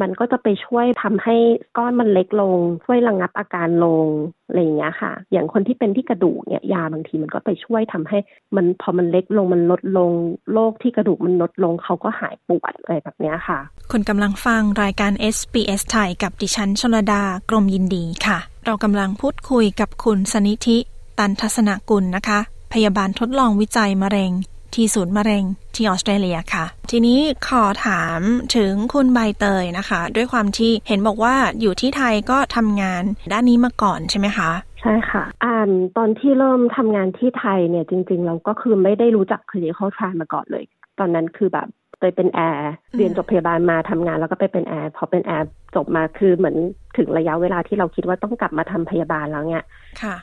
มันก็จะไปช่วยทำให้ก้อนมันเล็กลง ช่วยระงงับอาการลงอะไรอย่างเงี้ยค่ะ อย่างคนที่เป็นที่กระดูกเนี่ยยาบางทีมันก็ไปช่วยทำให้ มันพอมันเล็กลงมันลดลงโรคที่กระดูกมันลดลงเขาก็หายปวดอะไรแบบเนี้ยค่ะ คุณกำลังฟังรายการ SBS ไทยกับดิฉันชลดากรมยินดีค่ะ เรากำลังพูดคุยกับคุณสนิธิ ตันทัศนกุลนะคะ พยาบาลทดลองวิจัยมะเร็ง ที่ศูนย์มะเร็งที่ออสเตรเลียค่ะ ทีนี้ขอถามถึงคุณใบเตยนะคะ ด้วยความที่เห็นบอกว่าอยู่ที่ไทยก็ทำงานด้านนี้มาก่อนใช่ไหมคะใช่ค่ะอ่านตอนที่เริ่มทำงานที่ไทยเนี่ยจริง ๆ เราก็คือไม่ได้รู้จัก clinical trial มาก่อนเลย ตอนนั้นคือแบบไปเป็นแอร์เรียนจบพยาบาลมาทำงานแล้วก็ไปเป็นแอร์พอเป็นแอร์ จบมาคือเหมือนถึงระยะเวลาที่เราคิดว่าต้องกลับมาทำพยาบาลแล้วเนี่ย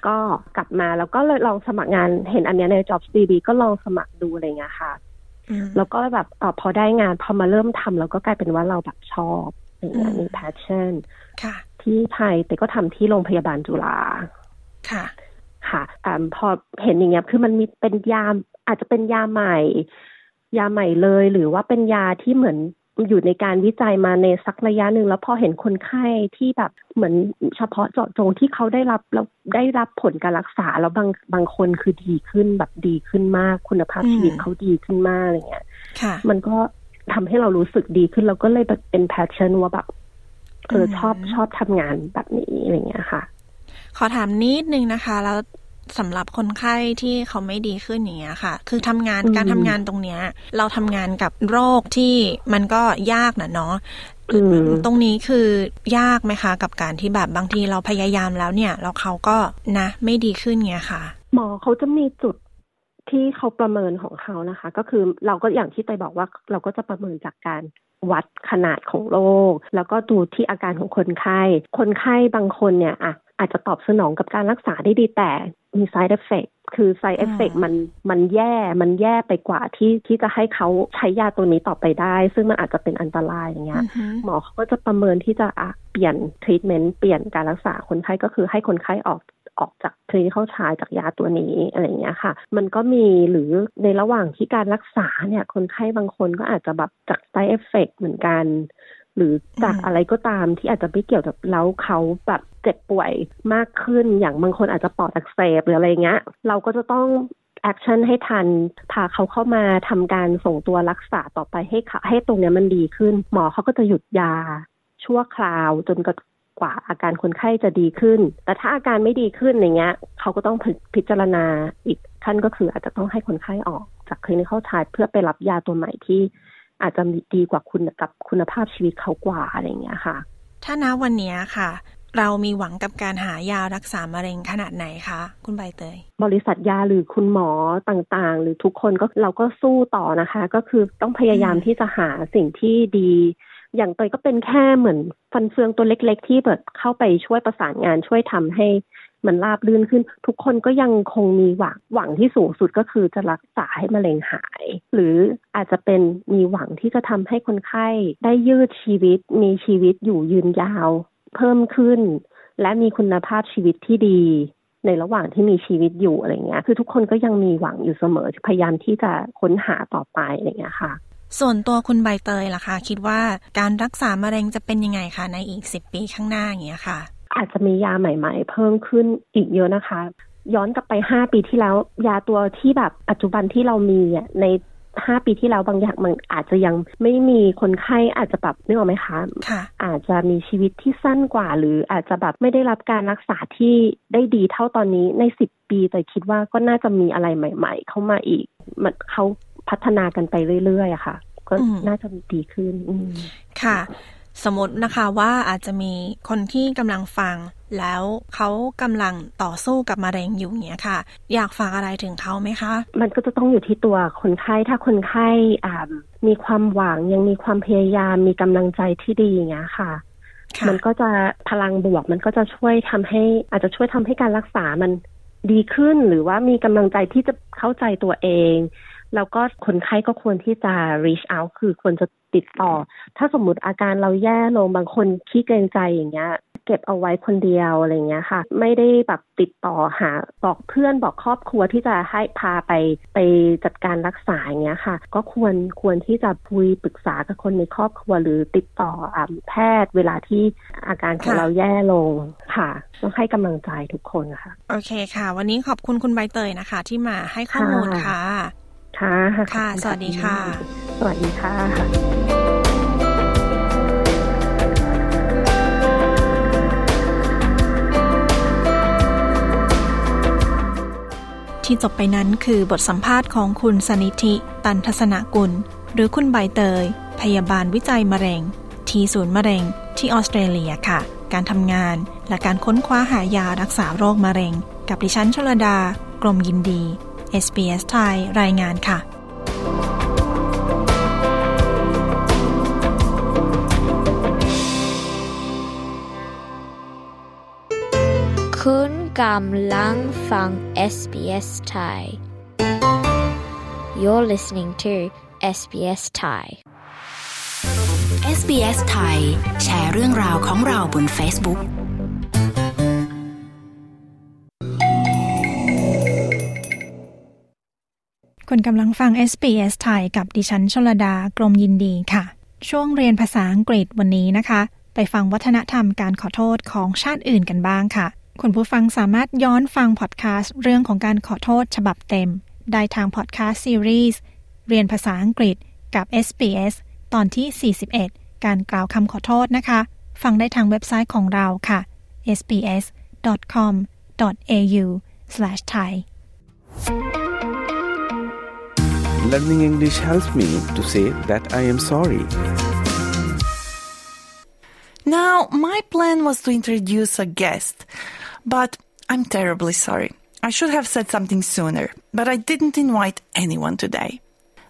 ก็กลับมาแล้วก็เลยลองสมัครงานเห็นอันนี้ใน JobsDB ก็ลองสมัครดูอะไรเงี้ยค่ะ แล้วก็แบบอพอได้งานพอมาเริ่มทำแล้วก็กลายเป็นว่าเราแบบชอบอย่างเงี้ยมี passion ที่ไทยแต่ก็ทำที่โรงพยาบาลจุฬาค่ะ ค่ะอพอเห็นอย่างเงี้ยคือมันมีเป็นยาอาจจะเป็นยาใหม่ ยาใหม่เลยหรือว่าเป็นยาที่เหมือน อยู่ในการวิจัยมาในสักระยะหนึ่งแล้วพอเห็นคนไข้ที่แบบเหมือนเฉพาะเจาะจงที่เขาได้รับแล้วได้รับผลการรักษาแล้วบางบางคนคือดีขึ้นแบบดีขึ้นมาก คุณภาพชีวิตเขาดีขึ้นมากอะไรเงี้ยมันก็ทำให้เรารู้สึกดีขึ้นเราก็เลยแบบเป็น passion ว่าแบบเออชอบชอบทำงานแบบนี้อะไรเงี้ยค่ะ ขอถามนิดนึงนะคะ แล้ว สำหรับคนไข้ที่เขาไม่ดีขึ้นอย่างเงี้ยค่ะ คือทำงานการทำงานตรงเนี้ย เราทำงานกับโรคที่มันก็ยากนะเนาะตรงนี้คือยากไหมคะ กับการที่แบบบางทีเราพยายามแล้วเนี่ยแล้วเขาก็นะ ไม่ดีขึ้นเงี้ยค่ะ หมอเขาจะมีจุดที่เขาประเมินของเขานะคะ ก็คือเราก็อย่างที่ไปบอกว่าเราก็จะประเมินจากการวัดขนาดของโรค แล้วก็ดูที่อาการของคนไข้ คนไข้บางคนเนี่ยอะอาจจะตอบสนองกับการรักษาได้ดีแต่ มี side effect คือ side effect มันมันแย่มันแย่ไปกว่าที่ที่จะให้เขาใช้ยาตัวนี้ต่อไปได้ ซึ่งมันอาจจะเป็นอันตรายอย่างเงี้ยหมอเขาก็จะประเมินที่จะอะเปลี่ยน treatment เปลี่ยนการรักษาคนไข้ก็คือให้คนไข้ออกออกจากคลินิคเข้าชายจากยาตัวนี้อะไรเงี้ยค่ะ มันก็มีหรือในระหว่างที่การรักษาเนี่ย คนไข้บางคนก็อาจจะแบบจาก side effect เหมือนกัน หรือจากอะไรก็ตามที่อาจจะไม่เกี่ยวกับแล้วเขาแบบเจ็บป่วยมากขึ้นอย่างบางคนอาจจะปอดอักเสบหรืออะไรเงี้ย เราก็จะต้องแอคชั่นให้ทัน พาเขาเข้ามาทำการส่งตัวรักษาต่อไปให้ให้ตรงนี้มันดีขึ้น หมอเขาก็จะหยุดยา ชั่วคราวจนกว่าอาการคนไข้จะดีขึ้น แต่ถ้าอาการไม่ดีขึ้นอย่างเงี้ยเขาก็ต้องพิจารณาอีกขั้นก็คืออาจจะต้องให้คนไข้ออกจากคลินิคเข้าชายเพื่อไปรับยาตัวใหม่ที่ อาจจะดีกว่าคุณกับคุณภาพชีวิตเขากว่าอะไรเงี้ยค่ะ ถ้าณวันนี้ค่ะ เรามีหวังกับการหายารักษามะเร็งขนาดไหนคะคุณใบเตย บริษัทยาหรือคุณหมอต่างๆ หรือทุกคนก็เราก็สู้ต่อนะคะ ก็คือต้องพยายามที่จะหาสิ่งที่ดีอย่างเตยก็เป็นแค่เหมือนฟันเฟืองตัวเล็ก ๆ ที่แบบเข้าไปช่วยประสานงานช่วยทำให้ มันราบลื่นขึ้น ทุกคนก็ยังคงมีหวังหวังที่สูงสุดก็คือจะรักษาให้มะเร็งหาย หรืออาจจะเป็นมีหวังที่จะทำให้คนไข้ได้ยืดชีวิต มีชีวิตอยู่ยืนยาว เพิ่มขึ้น และมีคุณภาพชีวิตที่ดี ในระหว่างที่มีชีวิตอยู่อะไรเงี้ย คือทุกคนก็ยังมีหวังอยู่เสมอพยายามที่จะค้นหาต่อไปอะไรเงี้ยค่ะ ส่วนตัวคุณใบเตยล่ะคะ คิดว่าการรักษามะเร็งจะเป็นยังไงคะในอีกสิบปีข้างหน้าอย่างเงี้ยค่ะ อาจจะมียาใหม่ ๆ เพิ่มขึ้นอีกเยอะนะคะ ย้อนกลับไปห้าปีที่แล้ว ยาตัวที่แบบปัจจุบันที่เรามีอะในห้าปีที่แล้วบางอย่างมันอาจจะยังไม่มีคนไข้อาจจะแบบนึกออกไหมคะค่ะอาจจะมีชีวิตที่สั้นกว่า หรืออาจจะแบบไม่ได้รับการรักษาที่ได้ดีเท่าตอนนี้ในสิบปีแต่คิดว่าก็น่าจะมีอะไรใหม่ ๆ เข้ามาอีก มันเขาพัฒนากันไปเรื่อยๆอะค่ะ ก็อืมน่าจะมีดีขึ้นอืมค่ะ สมมตินะคะว่าอาจจะมีคนที่กำลังฟัง แล้วเขากำลังต่อสู้กับมะเร็งอยู่เนี้ยค่ะ อยากฝากอะไรถึงเขาไหมคะ มันก็จะต้องอยู่ที่ตัวคนไข้ถ้าคนไข้อ่ามีความหวังยังมีความพยายามมีกำลังใจที่ดีอย่างเงี้ยค่ะค่ะมันก็จะพลังบวกมันก็จะช่วยทำให้ อาจจะช่วยทำให้การรักษามันดีขึ้นหรือว่ามีกำลังใจที่จะเข้าใจตัวเอง แล้วก็คนไข้ก็ควรที่จะ reach out คือควรจะติดต่อ ถ้าสมมุติอาการเราแย่ลงบางคนขี้เกรงใจอย่างเงี้ยเก็บเอาไว้คนเดียวอะไรเงี้ยค่ะ ไม่ได้แบบติดต่อหาบอกเพื่อนบอกครอบครัวที่จะให้พาไปไปจัดการรักษาอย่างเงี้ยค่ะ ก็ควรควรที่จะคุยปรึกษากับคนในครอบครัวหรือติดต่ออ่าแพทย์เวลาที่อาการของค่ะเราแย่ลงค่ะต้องให้กำลังใจทุกคนค่ะ โอเคค่ะ วันนี้ขอบคุณคุณใบเตยนะคะ ที่มาให้ข้อมูลค่ะ ค่ะ ค่ะ สวัสดีค่ะ สวัสดีค่ะที่จบไปนั้นคือบทสัมภาษณ์ของคุณสนิธิ ตันทัศนกุล หรือคุณใบเตย พยาบาลวิจัยมะเร็ง ที่ศูนย์มะเร็ง ที่ออสเตรเลียค่ะ การทำงานและการค้นคว้าหายารักษาโรคมะเร็ง กับดิฉันชลดา กรมยินดี SBS ไทยรายงานค่ะคุณกำลังฟัง SBS Thai You're listening to SBS Thai SBS ไทยแชร์เรื่องราวของเราบน Facebook คุณกำลังฟัง SBS ไทยกับดิฉันชลดากรมยินดีค่ะ ช่วงเรียนภาษาอังกฤษวันนี้นะคะ ไปฟังวัฒนธรรมการขอโทษของชาติอื่นกันบ้างค่ะ คุณผู้ฟังสามารถย้อนฟังพอดแคสต์เรื่องของการขอโทษฉบับเต็ม ได้ทางพอดแคสต์ซีรีส์เรียนภาษาอังกฤษกับ SBS ตอนที่ 41 การกล่าวคำขอโทษนะคะ ฟังได้ทางเว็บไซต์ของเราค่ะ sbs.com.au/thai Learning English helps me to say that I am sorry. Now, my plan was to introduce a guest, but I'm terribly sorry. I should have said something sooner, but I didn't invite anyone today.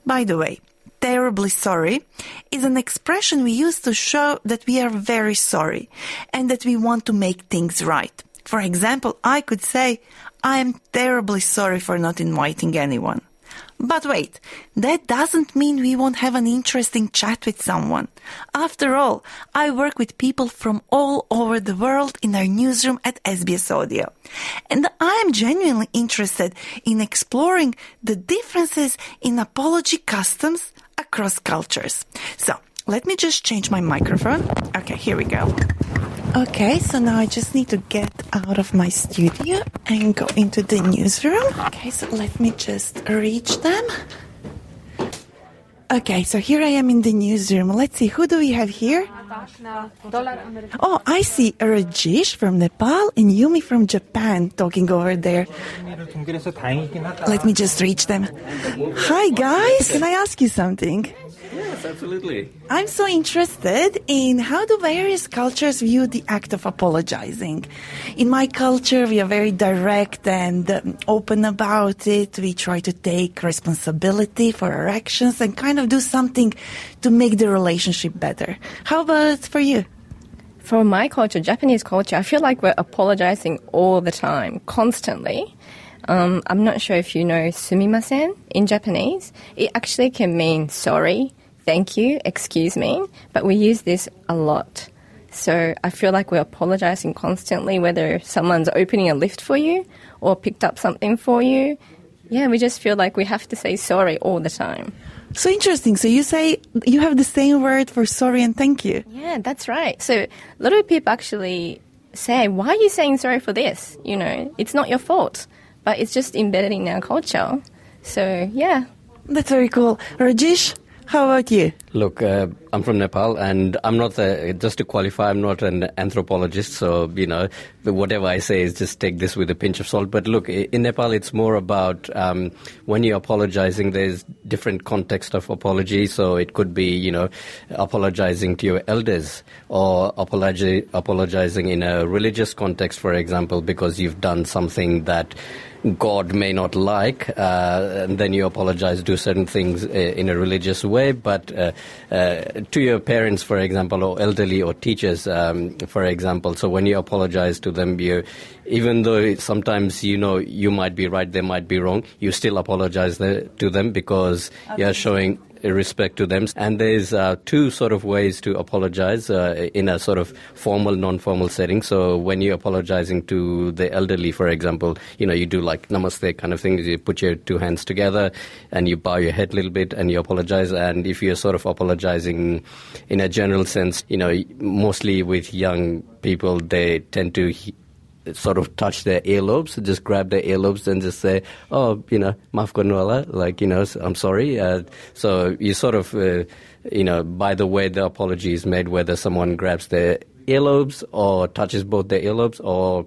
By the way, terribly sorry is an expression we use to show that we are very sorry and that we want to make things right. For example, I could say, I am terribly sorry for not inviting anyone. But wait, that doesn't mean we won't have an interesting chat with someone. After all, I work with people from all over the world in our newsroom at SBS Audio. And I am genuinely interested in exploring the differences in apology customs across cultures. So, let me just change my microphone. Okay, here we go. Okay, so now I just need to get out of my studio and go into the newsroom. Okay, so let me just reach them. Okay, so here I am in the newsroom. Let's see, who do we have here? Oh, I see Rajesh from Nepal and Yumi from Japan talking over there. Let me just reach them. Hi, guys. Can I ask you something? Yes, absolutely. I'm so interested in how do various cultures view the act of apologizing. In my culture, we are very direct and um, open about it. We try to take responsibility for our actions and kind of do something to make the relationship better. How about for you? For my culture, Japanese culture, I feel like we're apologizing all the time, constantly. Um, I'm not sure if you know sumimasen in Japanese. It actually can mean sorry, thank you, excuse me, but we use this a lot. So I feel like we're apologizing constantly, whether someone's opening a lift for you or picked up something for you. Yeah, we just feel like we have to say sorry all the time. So interesting. So you say you have the same word for sorry and thank you. Yeah, that's right. So a lot of people actually say, why are you saying sorry for this? You know, it's not your fault, but it's just embedded in our culture. So yeah, That's very cool. Rajesh, how about you? Look, uh, I'm from Nepal, and I'm not the, just to qualify, I'm not an anthropologist, so, you know, whatever I say is just take this with a pinch of salt. But look, in Nepal, it's more about um, when you're apologizing, there's different context of apology. So it could be, you know, apologizing to your elders or apologi- apologizing in a religious context, for example, because you've done something that God may not like, uh, and then you apologize, do certain things uh, in a religious way, but uh, uh, to your parents, for example, or elderly or teachers, um, for example. So when you apologize to them, you, even though sometimes you know you might be right, they might be wrong, you still apologize to them because okay. you're showing respect to them. And there's uh, two sort of ways to apologize uh, in a sort of formal, non-formal setting. So when you're apologizing to the elderly, for example, you know, you do like namaste kind of thing. You put your two hands together and you bow your head a little bit and you apologize. And if you're sort of apologizing in a general sense, you know, mostly with young people, they tend to sort of touch their earlobes, just grab their earlobes and just say, oh, you know, maaf like, you know, I'm sorry. Uh, so you sort of, uh, you know, by the way the apology is made, whether someone grabs their earlobes or touches both their earlobes or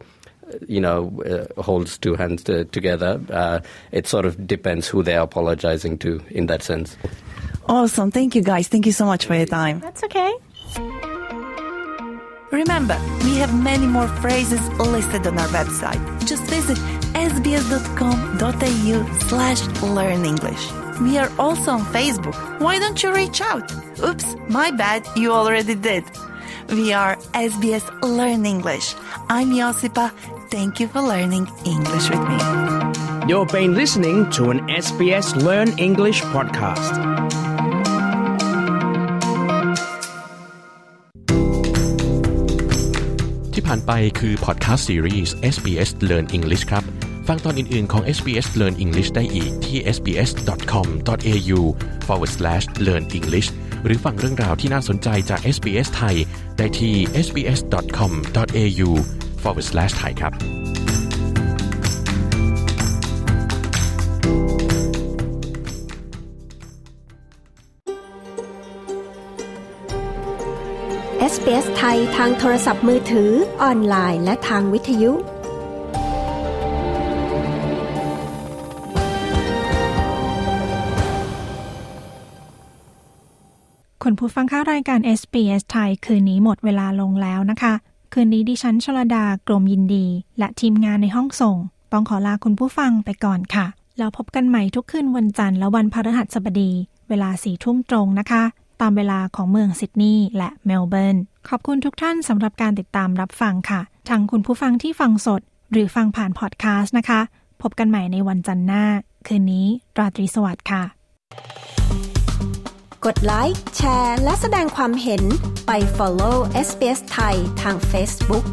you know, uh, holds two hands to, together. Uh, it sort of depends who they're apologizing to in that sense. Awesome. Thank you, guys. Thank you so much for your time. That's okay. Remember, we have many more phrases listed on our website. Just visit sbs.com.au slash learn English. We are also on Facebook. Why don't you reach out? Oops, my bad, you already did. We are SBS Learn English. I'm Josipa. Thank you for learning English with me. You've been listening to an SBS Learn English podcast. ที่ผ่านไปคือพอดแคสต์ซีรีส์ SBS Learn English ครับ ฟังตอนอื่น ๆของ SBS Learn English ได้อีกที่ sbs.com.au forward slash learn english หรือฟังเรื่องราวที่น่าสนใจจาก SBS ไทย ได้ที่ sbs.com.au forward slash ไทยครับ SBS ไทยทางโทรศัพท์มือถือ ออนไลน์ และทางวิทยุ คุณผู้ฟังค่ารายการ SBS ไทย คืนนี้หมดเวลาลงแล้วนะคะ คืนนี้ดิฉันชลดากรมยินดี และทีมงานในห้องส่ง ต้องขอลาคุณผู้ฟังไปก่อนค่ะ แล้วพบกันใหม่ทุกคืนวันจันทร์และวันพฤหัสบดี เวลาสี่ทุ่มตรงนะคะ ตามเวลาของเมืองซิดนีย์และเมลเบิร์น ขอบคุณทุกท่านสำหรับการติดตามรับฟังค่ะทั้งคุณผู้ฟังที่ฟังสด หรือฟังผ่านพอดแคสต์นะคะ พบกันใหม่ในวันจันทร์หน้า คืนนี้ ราตรีสวัสดิ์ค่ะ กดไลค์แชร์ และแสดงความเห็นไป follow SBS ไทยทาง Facebook